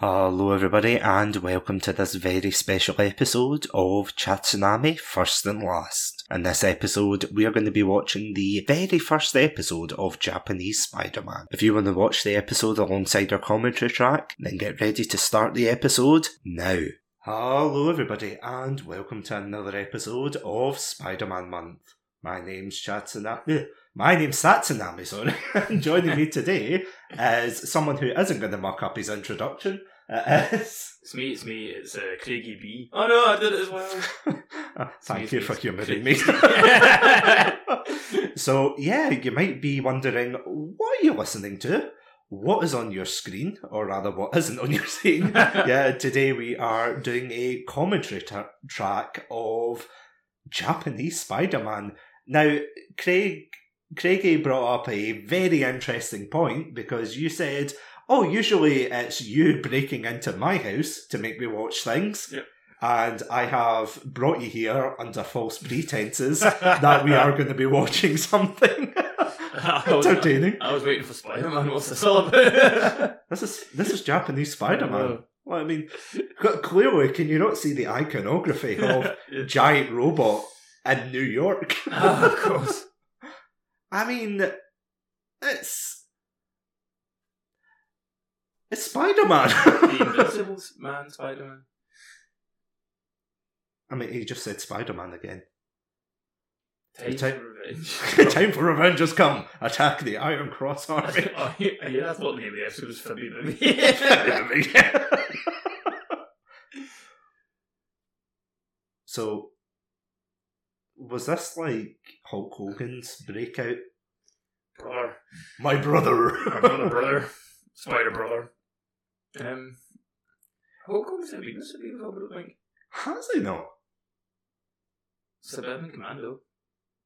Hello, everybody, and welcome to this very special episode of Chatsunami First and Last. In this episode, we are going to be watching the very first episode of Japanese Spider Man. If you want to watch the episode alongside our commentary track, then get ready to start the episode now. Hello, everybody, and welcome to another episode of Spider Man Month. My name's Chatsunami. Uh, my name's Satsunami, sorry. joining me today is someone who isn't going to muck up his introduction. It is. It's me, it's me, it's uh, Craigie B. Oh no, I did it as well. Thank Sneeze, you for sneeze. humouring me. so, yeah, you might be wondering what are you listening to? What is on your screen, or rather, what isn't on your screen? yeah, today we are doing a commentary tra- track of Japanese Spider Man. Now, Craig, Craigie brought up a very interesting point because you said, "Oh, usually it's you breaking into my house to make me watch things." Yep. And I have brought you here under false pretenses that we are going to be watching something I was, entertaining. I was waiting for Spider Man. What's this all about? This is this is Japanese Spider Man. Well, I mean, clearly, can you not see the iconography of giant robot in New York? Ah, of course. I mean, it's it's Spider The Man. Invincible Man Spider Man. I mean, he just said Spider Man again. Time Time- for revenge. Time for revenge has come. Attack the Iron Cross Army. oh, yeah, that's what the name of the episode was Fibby Baby. so, was this like Hulk Hogan's breakout? brother. My brother. My brother, brother. Spider brother. Um, Hulk Hogan's a weakness of people, I don't think. Has he not? Suburban Commando.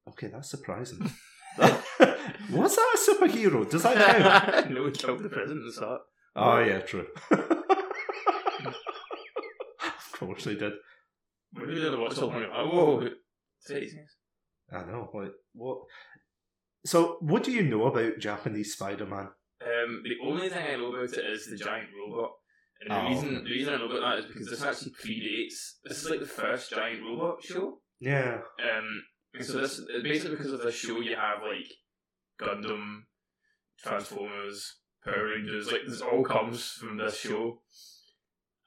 Okay, that's surprising. Was that a superhero? Does that count? no, he killed the president at the start. oh yeah, true. of course they did. We really did watch something. Oh, whoa. Say his name. I know. What? What? So, what do you know about Japanese Spider-Man? Um, the only thing I know about it is the giant robot. And the Oh, reason the reason I know about that is because this actually predates. This is like the first giant robot show. Yeah. Um, and so this basically because of this show, you have like Gundam, Transformers, Power Rangers. Like this all comes from this show,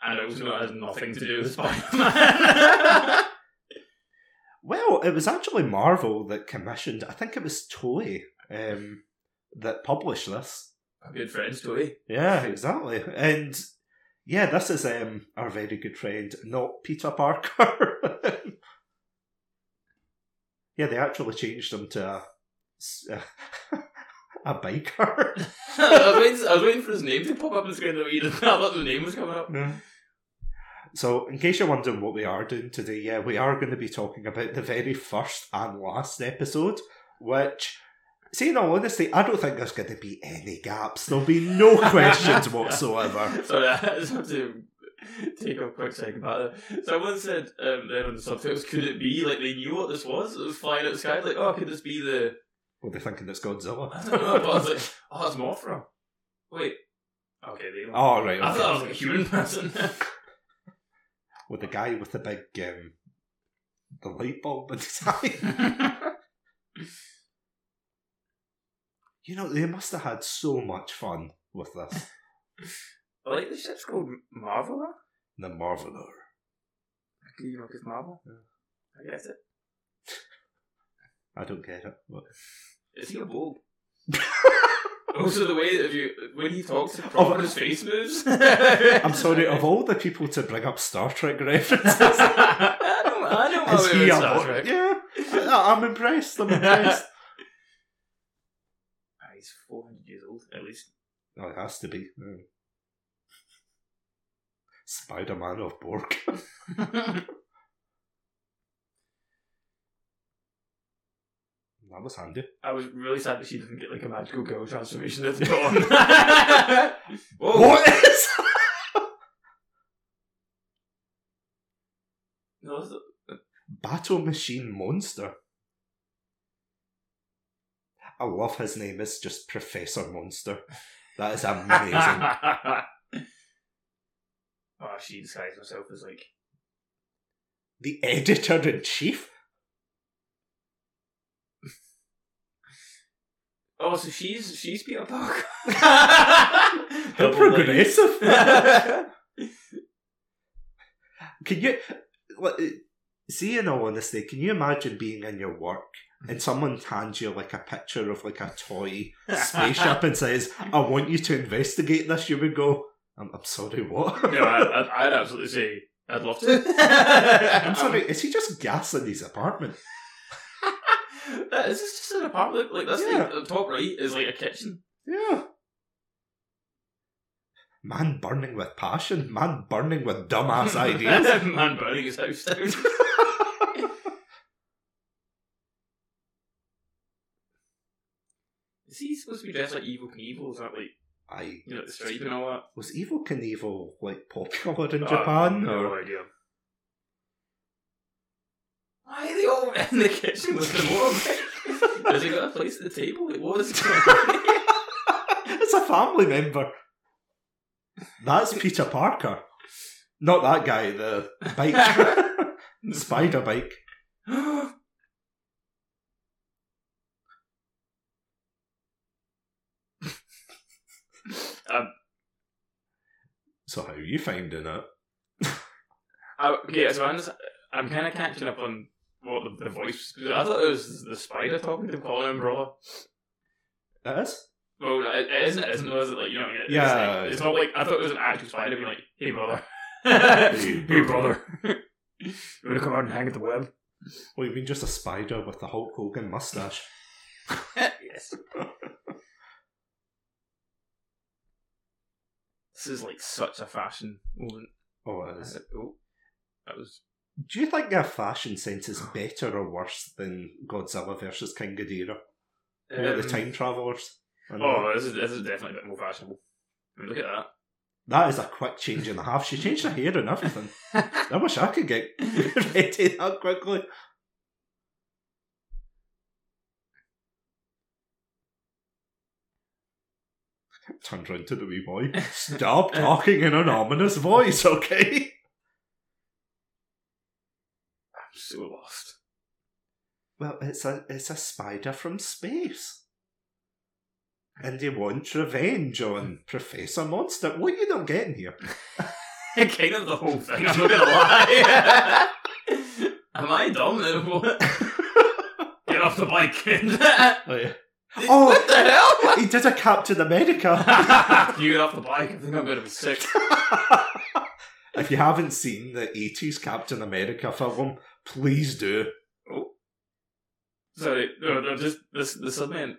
and it also has nothing to do with Spider-Man. Well, it was actually Marvel that commissioned. I think it was Toei um, that published this. Good friends, do we? Yeah, exactly. And yeah, this is um, our very good friend, not Peter Parker. yeah, they actually changed him to a biker. I, was waiting, I was waiting for his name to pop up on the screen, but he didn't. Thought the name was coming up. So, in case you're wondering what we are doing today, yeah, we are going to be talking about the very first and last episode, which, see, in all honesty, I don't think there's going to be any gaps. There'll be no questions whatsoever. Sorry, I just have to take a quick second about that. Someone said um, there on the subtitles, could it be like they knew what this was? It was flying out the sky. Like, oh, could this be the? Well, they're thinking it's I Godzilla. don't know. But I was like, oh, it's Mothra. Wait. Okay, they. Oh, right. I thought I was like a human person. With the guy with the big, um, the light bulb in his eye. You know, they must have had so much fun with this. I like the ship's called Marveler. The Marveler. You know, because Marvel. I guess it. I don't get it. But... Is he a bulb? also, the way that you when he talks, proper his face moves. I'm sorry, of all the people to bring up Star Trek references, I know, I know my is he a Star? Trek. Yeah, I- I'm impressed. I'm impressed. He's 400 years old, at least. oh, it has to be. Mm. Spider Man of Borg. That was handy. I was really sad that she didn't get like a magical girl transformation at the dawn. What is? No, Battle Machine Monster. I love his name. It's just Professor Monster. That is amazing. uh, she disguised herself as like The editor in chief? Oh, so she's she's Peter Parker. How progressive. Can you, see, in all honesty, can you imagine being in your work and someone hands you like a picture of like a toy spaceship and says, "I want you to investigate this"? You would go, "I'm, I'm sorry, what?" no, I, I'd, I'd absolutely say I'd love to. I'm sorry. Is he just gassing his apartment? is this just an apartment? Like that's Yeah. like, the top right is like a kitchen. Yeah. Man burning with passion. Man burning with dumbass ideas. Man burning his house down. Is he supposed to be dressed like Evel Knievel? Is that like I you know the stripe and all that? was Evel Knievel like popular in Uh, Japan? no or idea. Why are they all in the kitchen with the motorbike? Has he got a place at the table? Like, what is going on? it's a family member. That's Peter Parker. Not that guy, the bike. Spider bike. um, So how are you finding it? I, okay, so I'm, I'm kind of catching up on what the, the voice. I thought it was the spider talking to him, calling him brother. It is? Well, it, it isn't. It isn't. Is it like you know? It's Yeah. Like, it's not like I thought it was an actual spider being like, "Hey brother, Hey, hey brother, you want to come out and hang at the web?" Well, you mean just a spider with the Hulk Hogan mustache? yes. This is like such a fashion moment. Oh, it is. Oh, that was. Do you think their fashion sense is better or worse than Godzilla versus King Ghidorah? You know, the um, time travelers. And Oh, this is this is definitely a bit more fashionable. I mean, look at that. That is a quick change and a half. She changed her hair and everything. I wish I could get ready that quickly. Turned round to the wee boy. Stop talking in an ominous voice, okay? I'm so lost. Well, it's a it's a spider from space. And he wants revenge on hmm. Professor Monster. What are you not getting here? kind of the whole thing. I'm not gonna lie. Am I dumb? Get off the bike. Like, Oh. what the hell? he did a Captain America. you get off the bike. I think I'm gonna be sick. if you haven't seen the 80s Captain America film, please do. Oh. Sorry, no, no, just this the subman.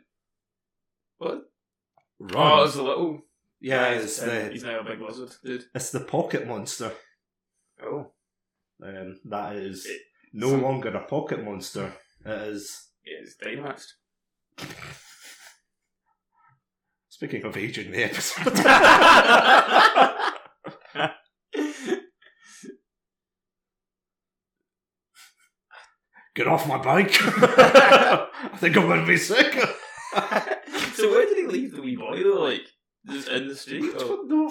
What? Run. Oh, it's a little. yeah, he's, it's um, the, he's now a big lizard, dude. it's the pocket monster. Oh, Um, that is It- no some- longer a pocket monster. It is. yeah, it's Dynamaxed. Speaking of aging the episode. Get off my bike! I think I'm going to be sick. so where did he leave the wee boy though? Like just in the street? I Or? don't know.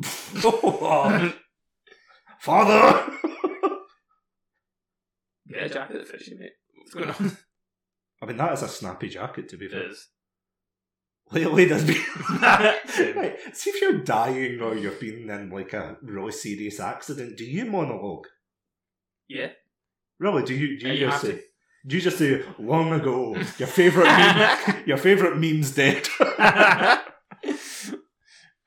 Oh, Father! Get a jacket of fishing, mate. What's going on? I mean, that is a snappy jacket, to be fair. is. Lately, there's been. Right, see if you're dying or you've been in like a really serious accident, do you monologue? Yeah. Really? Do you? Do Uh, you you just say? Do you just say long ago? Your favorite meme? Your favorite meme's dead. I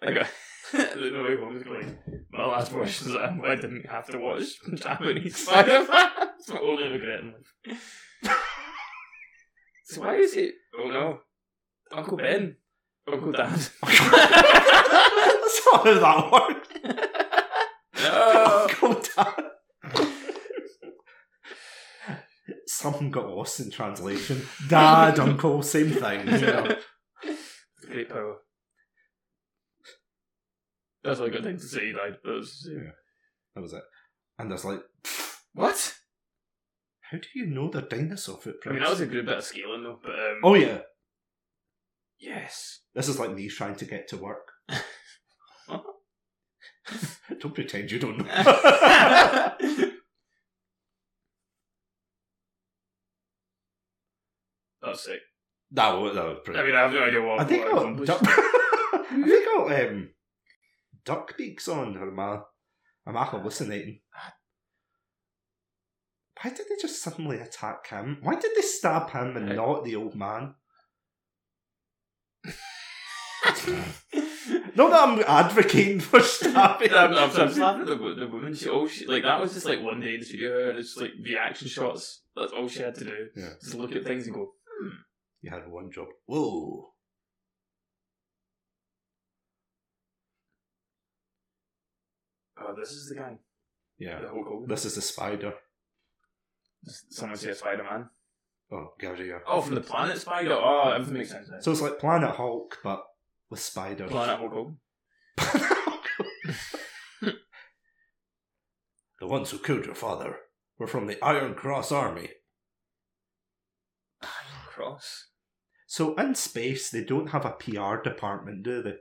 got the way home is going. My last wish is that I didn't have to watch Japanese Spider Man. It's my only regret in life. so why is it? Oh no, Uncle Ben, Uncle Dad. That's not how that works. no. Uncle Dad. Something got lost in translation. Dad, uncle, same thing. You know. Great power. That's all I got thing to say. Died. That was, Yeah. That was it. And there's like, What? how do you know they're dinosaur I mean, that was a good bit of scaling though. But um, oh yeah, yes. this is like me trying to get to work. Don't pretend you don't know. That's sick. that was that was pretty. I mean, I have no idea what. I think what I got accomplished. duck. I think I got um, duck beaks on, or am I, am I hallucinating? Why did they just suddenly attack him? Why did they stab him and not the old man? Not that I'm advocating for stabbing. I'm, I'm, I'm just laughing at the, the woman. She, all she, like, that was just like one day in the studio, and it's like reaction shots. That's all she had to do. Yeah. Just look at things and go, hmm. You had one job. Whoa. oh, this is the guy. Yeah. The Hulk Hogan. This is the spider. Someone say Spider Man. Oh, Gary. Oh, from the planet Spider. Oh, everything makes sense now. So it's like Planet Hulk, but with spiders. Planet Hulk Hogan. the ones who killed your father were from the Iron Cross Army. Iron Cross. So in space, they don't have a PR department, do they?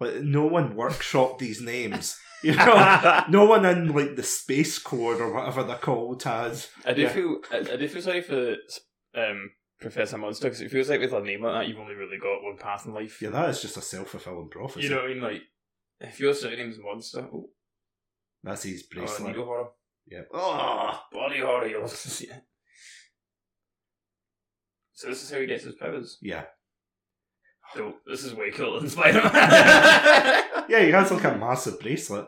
Like no one workshopped these names. You know, no one in like the space code or whatever they're called has. I do Yeah. feel I, I do feel sorry for um, Professor Monster because it feels like with a name like that, you've only really got one path in life. Yeah, that is just a self fulfilling prophecy. You know what I mean? Like, if your surname's Monster, oh, That's his oh bracelet. needle horror, yeah. Oh, body horror, it. So this is how he gets his powers. yeah. So this is way cooler than Spider Man. Yeah, he has like a massive bracelet.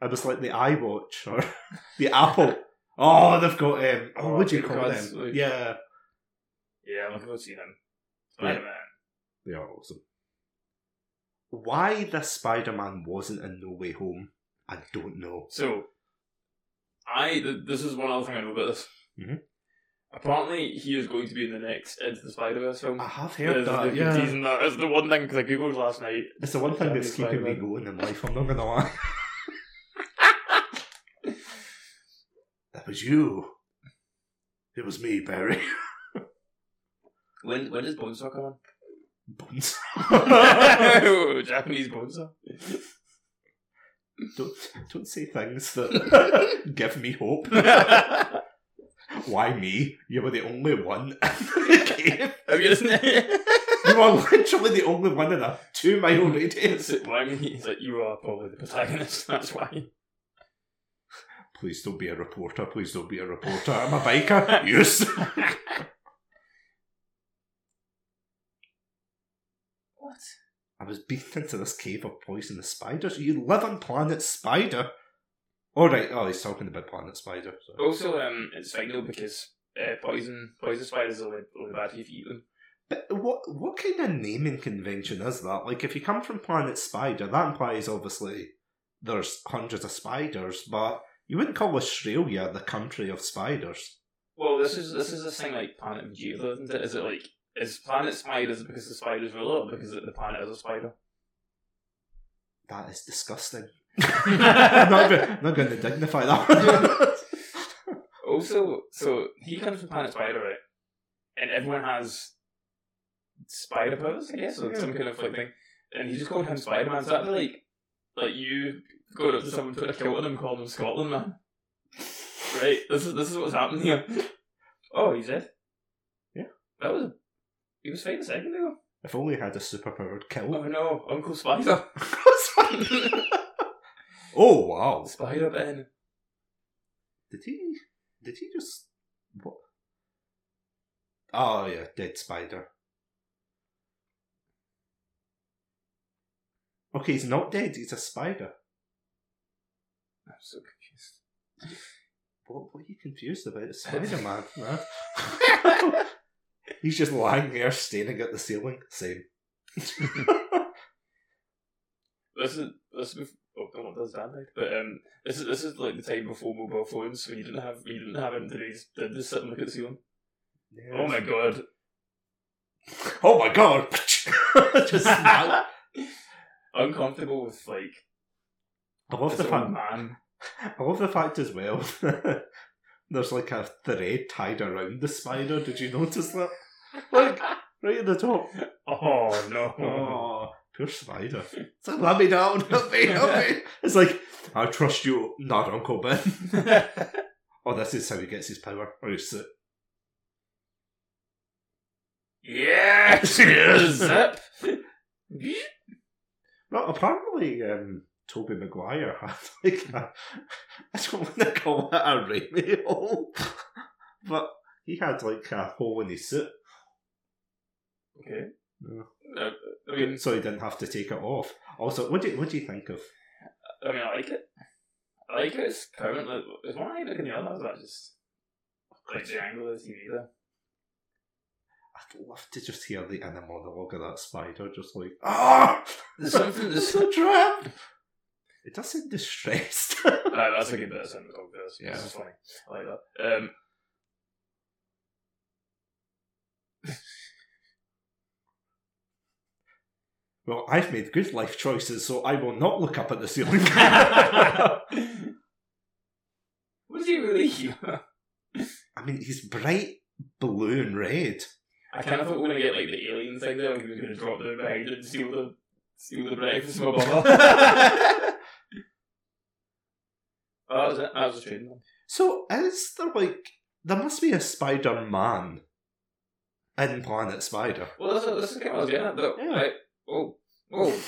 It was like the iWatch or the Apple. Oh, they've got um. Oh, Oh, what do you call them? like- Yeah, yeah, I'm looking forward to seeing him. Spider Man. they are awesome. Why this Spider-Man wasn't in No Way Home, I don't know. So, I th- this is one other thing I know about this. Mhm. Apparently, he is going to be in the next Into the Spider Verse film. I have There's- heard that. Yeah, teasing that. It's the one thing because I googled last night. it's the one thing that's keeping me Spider-Man. going in life. I'm not gonna lie. that was you. It was me, Barry. When when does Bonesaw come on? Bones. Japanese Bonesaw. don't don't say things that give me hope. Why me? You were the only one in the cave. you are literally the only one in a two mile radius. I mean, he's you are probably the protagonist. That's why. Please don't be a reporter. Please don't be a reporter. I'm a biker. yes. What? I was beaten into this cave of poisonous spiders. You live on planet Spider. All right. Oh, he's talking about planet Spider. So. Also, um, it's fine though because uh, poison poison spiders are only, only bad if you eat them. But what what kind of naming convention is that? Like, if you come from planet Spider, that implies obviously there's hundreds of spiders, but you wouldn't call Australia the country of spiders. Well, this is this is this thing like Planet Vegeta, isn't it? Is it like is planet spiders because the spiders are little because the planet is a spider? That is disgusting. I'm not, even- not going to dignify that. Also, so he comes from Planet Spider, right? And everyone has spider powers, I guess, or some kind of like thing. And he just called him Spider Man. So that'd like, like you go up to someone, put a kilt on him, call him Scotland Man. Right? This is this is what's happening here. Oh, he's dead. Yeah. That was. He was fine a second ago. if only he had a superpowered kill. Oh no, Uncle Spider. oh wow! Spider Ben. Did he? Did he just? What? Oh yeah, dead spider. Okay, he's not dead. He's a spider. I'm so confused. What? What are you confused about? Spider Man, man. he's just lying there, staring at the ceiling. Same. This is this is oh I don't know what does that like, but um this is this is like the time before mobile phones when you didn't have you didn't have internet, you just did just sit and look at the ceiling. Oh my god. Oh my god! just snap. Uncomfortable with like I love the this fact. man. I love the fact as well. There's like a thread tied around the spider. Did you notice that? Like right at the top. Oh no. Oh, Poor spider. It's like, let me down, help me, help me. It's like, I trust you, not Uncle Ben. oh, this is how he gets his power. Or his suit. yes! Zip! Well, apparently, um, Tobey Maguire had like a, I don't want to call it a Raimi hole, but he had like a hole in his suit, Okay. Yeah. Uh, I mean, so he didn't have to take it off. Also, what do you, what do you think of? I mean, I like it. I like it. It's permanent. Is one eye looking the other? Is that just like the angle of the TV there? I'd love to just hear the inner monologue of that spider, just like ah, There's something. There's, a trap. It does seem distressed. uh, that's a good of cinematography. Yeah. this funny. I like that. Um, well, I've made good life choices, so I will not look up at the ceiling. what do you really? I mean, he's bright blue and red. I kind of thought were gonna get like the alien thing there. He was gonna drop down behind it and steal the steal the breakfast from above. Oh, that was. That was a train. one. So is there like there must be a Spider Man in Planet Spider? Well, that's this is kind of what I was getting at. Though. Yeah. I, oh, oh.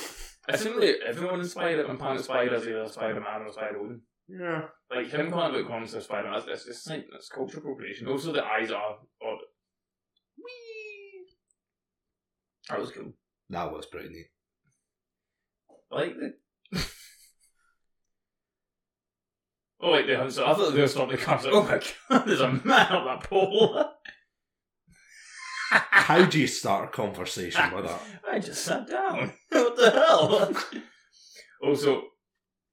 I assume that everyone in Spider and Planet Spider is either Spider Man or Spider Woman. Yeah. Like him calling about comics of Spider Man, it's, it's like it's cultural appropriation. Also, the eyes are odd. That was cool. That was pretty neat. I like the. Oh wait, they so I thought they were going to stop the car. Oh my god, there's a man on that pole. How do you start a conversation with that? I just sat down. what the hell? also,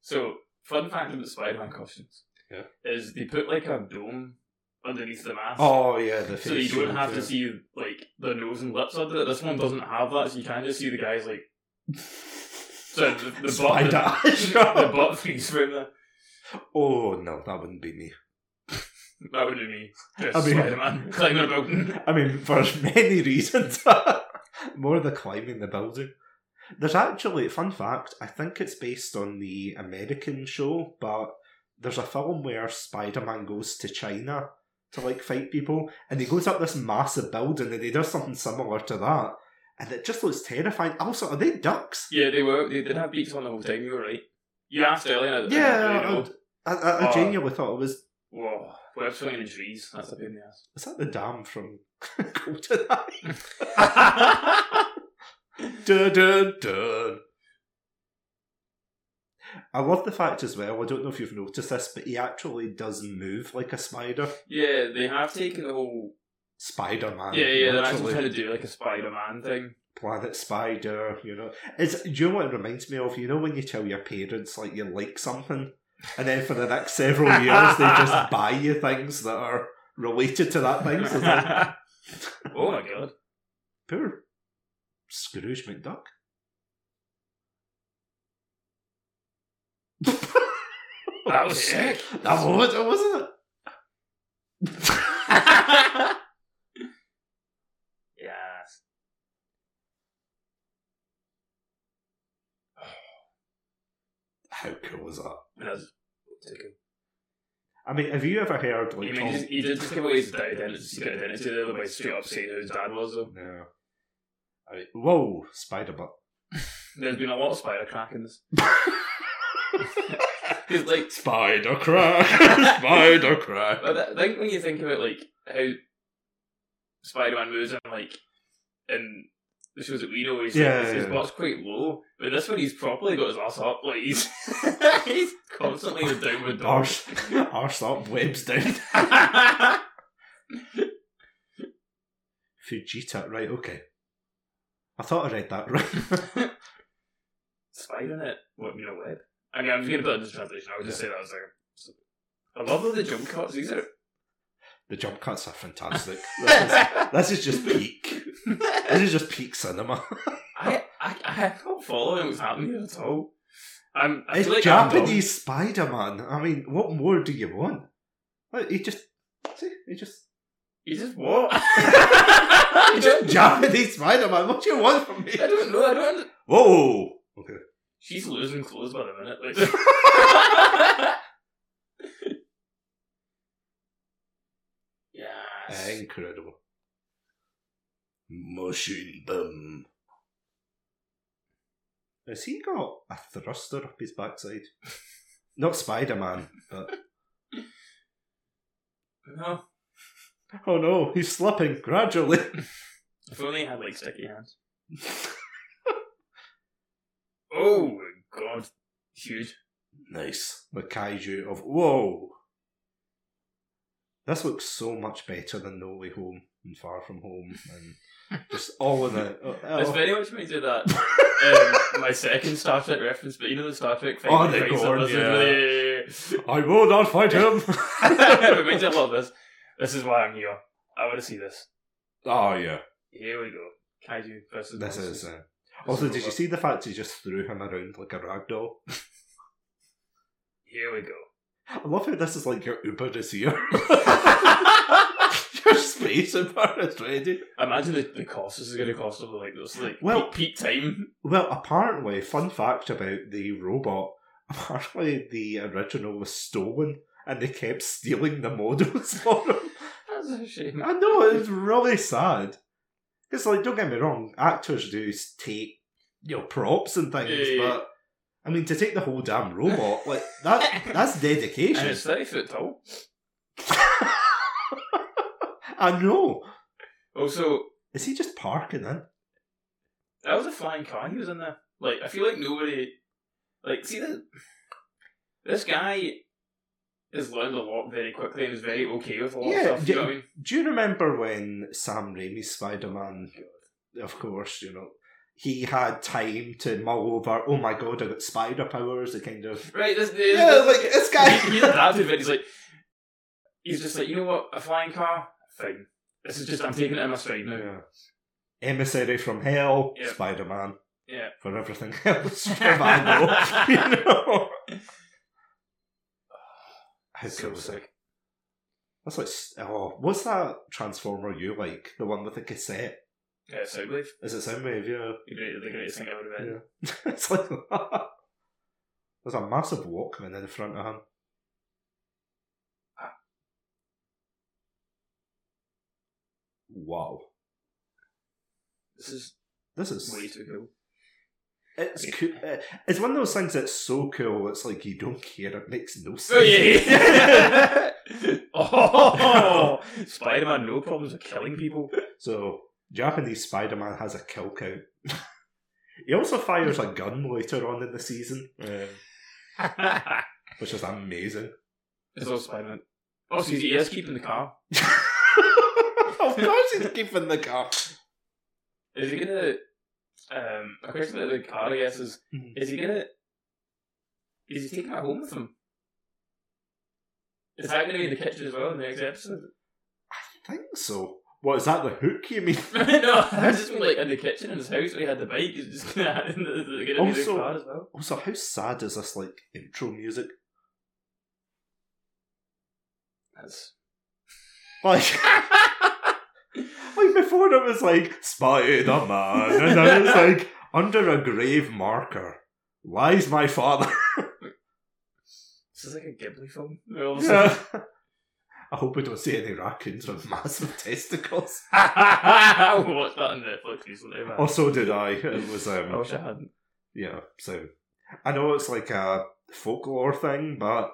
so fun fact about Spider-Man costumes. Yeah. Is they put like a dome underneath the mask. Oh yeah, the So you don't have to see like the nose and lips under it. This one doesn't have that, so you can just see the guys like so the, the butt the, the butt freeze from there. Oh no, that wouldn't be me. That would be me. Just I mean- Spider-Man climbing a building. I mean, for many reasons. More the climbing the building. There's actually, fun fact, I think it's based on the American show, but there's a film where Spider Man goes to China to like fight people, and he goes up this massive building and he does something similar to that. And it just looks terrifying. Also, are they ducks? Yeah, they were. They did have beaks on the whole time. You were right. You asked earlier. and I- I Yeah, really. I, I, I Oh. genuinely thought it was. Whoa, web swinging trees. That's a pain in the ass. Is that the dam from GoldenEye? dun, dun, dun. I love the fact as well. I don't know if you've noticed this, but he actually does move like a spider. yeah, they have taken the whole. Spider Man. Yeah, yeah, they're actually trying to do like a Spider-Man thing. Planet Spider. You know, it's. Do you know what it reminds me of? You know when you tell your parents like you like something, and then for the next several years they just buy you things that are related to that thing. So like, oh my god. poor Scrooge McDuck. That was sick. That was it, wasn't it? yes. How cool was that? That's too cool. I mean, have you ever heard I like mean, Tom- he, just, he did just give away his identity, his identity there by straight up saying who his dad was, though. No. I mean, whoa, spider butt. There's been a lot of spider crack in this. Because, like, Spider crack, spider crack. But I think when you think about like how Spider-Man moves and like in the shows that we know, he's Yeah, his, his yeah. butt's quite low. But this one, he's properly got his ass up. Like he's he's constantly in a downward dog. Arse, arse up, webs down. Fujita, right, okay. I thought I read that right. Spider net, what you know, web. I mean, I'm just gonna put it into translation. I would just say that as like. I love all the jump cuts. These are. the jump cuts are fantastic. This is, this is just peak. This is just peak cinema. I, I, I'm not follow what's happening here at all. I'm, I It's like Japanese Spider Man. I mean, what more do you want? Like, he just, see, he just, You just what? You just Japanese Spider-Man. What do you want from me? I don't know. I don't. Whoa. Okay. She's losing clothes by the minute. Like. yes. Incredible. Machine boom. Has he got a thruster up his backside? Not Spider Man, but. No. Oh no, he's slipping gradually. If only he had like sticky hands. Oh my god. Huge. nice. The kaiju of. Whoa! This looks so much better than No Way Home and Far From Home and just all in it. Oh, It's oh. very much me do that. Um, my second Star Trek reference, but you know the Star Trek fight Oh, the Gorn, yeah. really- I will not fight him! it reminds me a lot of this. This is why I'm here. I want to see this. oh, yeah. Here we go. Kaiju versus This monsters. is. Uh, also, did you see the fact he just threw him around like a rag doll? Here we go. I love how this is like your Uber is here. space Uber is ready. Imagine the, the cost this is going to cost over like this, like Well- peak, peak time. Well, apparently, fun fact about the robot apparently the original was stolen and they kept stealing the models for him. That's a shame. I know, it's really sad. Because, like, don't get me wrong, actors do take, you know, props and things, Yeah, but. I mean, to take the whole damn robot, like that, that's dedication. And it's thirty foot tall. I know. Oh, also, Is he just parking in? that was a flying car he was in there. Like, I feel like nobody, like, see that this guy has learned a lot very quickly and is very okay with a lot Yeah, of stuff. You know I mean? Do you remember when Sam Raimi's Spider Man, of course, you know, he had time to mull over, oh my god, I got spider powers, the kind of. Right. This, this, Yeah, this- like, this guy- He, he's adapted. He's like, he's just like, you know what? A flying car, fine. This is just I'm taking it in my stride now. Yeah. Emissary from Hell, Yeah. Spider Man, Yeah. for everything else survival. you know? How So cool is that? sick. That's like, oh, what's that Transformer you like? The one with the cassette? Yeah, Soundwave. Is it Soundwave? Yeah. The, great, the greatest thing ever invented. Yeah. it's like There's a massive Walkman in the front of him. Wow. This is This is way too cool. it's cool. uh, It's one of those things that's so cool. It's like you don't care. It makes no sense. Oh yeah! oh, Spider-Man, no problems with killing people. so Japanese Spider-Man has a kill count. he also fires a gun later on in the season, um, which is amazing. it's all Spider-Man. Oh, so he is keeping the car. of course, he's keeping the car. Is he gonna? Um, a question about the car, I guess, is Mhm. is he gonna? Is he taking it home with him? Is that going to be in the kitchen as well in the next episode? I think so. What is that? The hook? You mean? no, I just mean like in the kitchen in his house where he had the bike. He's just going to add in the, the, gonna the Also- car as well. Also, how sad is this like intro music? That's Like, like before it was like Spider Man, and now it's like under a grave marker lies my father. this is like a Ghibli film. Where all of a sudden- Yeah. I hope we don't see any raccoons with massive testicles. I watched that on Netflix recently. Man. Oh, so did I. It was I um, wish I hadn't. yeah. So I know it's like a folklore thing, but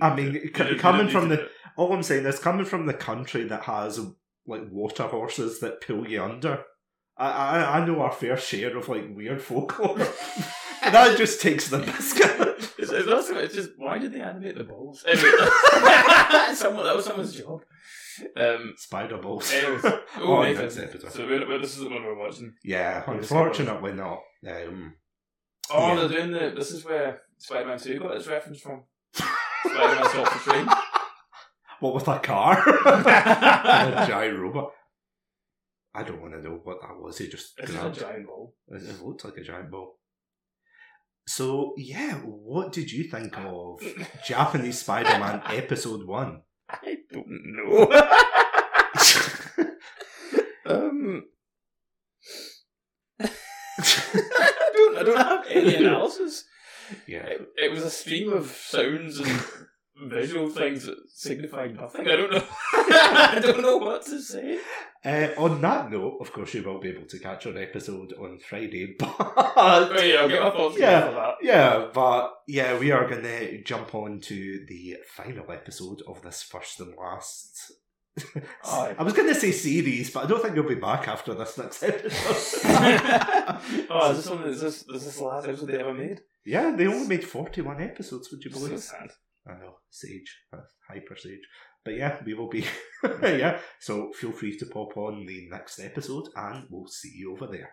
I mean, You c- didn't- coming from the all I'm saying is coming from the country that has like water horses that pull you under. I I, I know our fair share of like weird folklore. and that just takes the biscuit. It's, it's also it's just why did they animate the balls? Anyway, someone that was someone's job. Um. Spider balls. Anyways, Oh, oh, yeah, Nathan. it's episode. So we're, we're, this is the one we're watching. yeah, unfortunately not. Um, Oh, Yeah. they're doing the. This is where Spider-Man Two got its reference from. Spider-Man stops the train. What with a car? a giant robot. I don't want to know what that was. It just is a giant ball. It, it looked like a giant ball. So yeah, what did you think of Japanese Spider-Man Episode One? I don't know. Um, I don't. I don't have any analysis. yeah. It, it was a stream of sounds and visual things that signified nothing. I don't know. I don't know what to say. Uh, on that note, of course, you will be able to catch an episode on Friday, but Oh yeah, I'll get my thoughts Yeah. for that. yeah, but yeah, we are going to jump on to the final episode of this first and last. Aye. I was going to say series, but I don't think you'll be back after this next episode. oh, is this one? Is this is this the last episode they ever made? yeah, they only made forty-one episodes. Would you So believe? sad. I know, Sage, uh, Hyper Sage. But yeah, we will be. yeah, so feel free to pop on the next episode and we'll see you over there.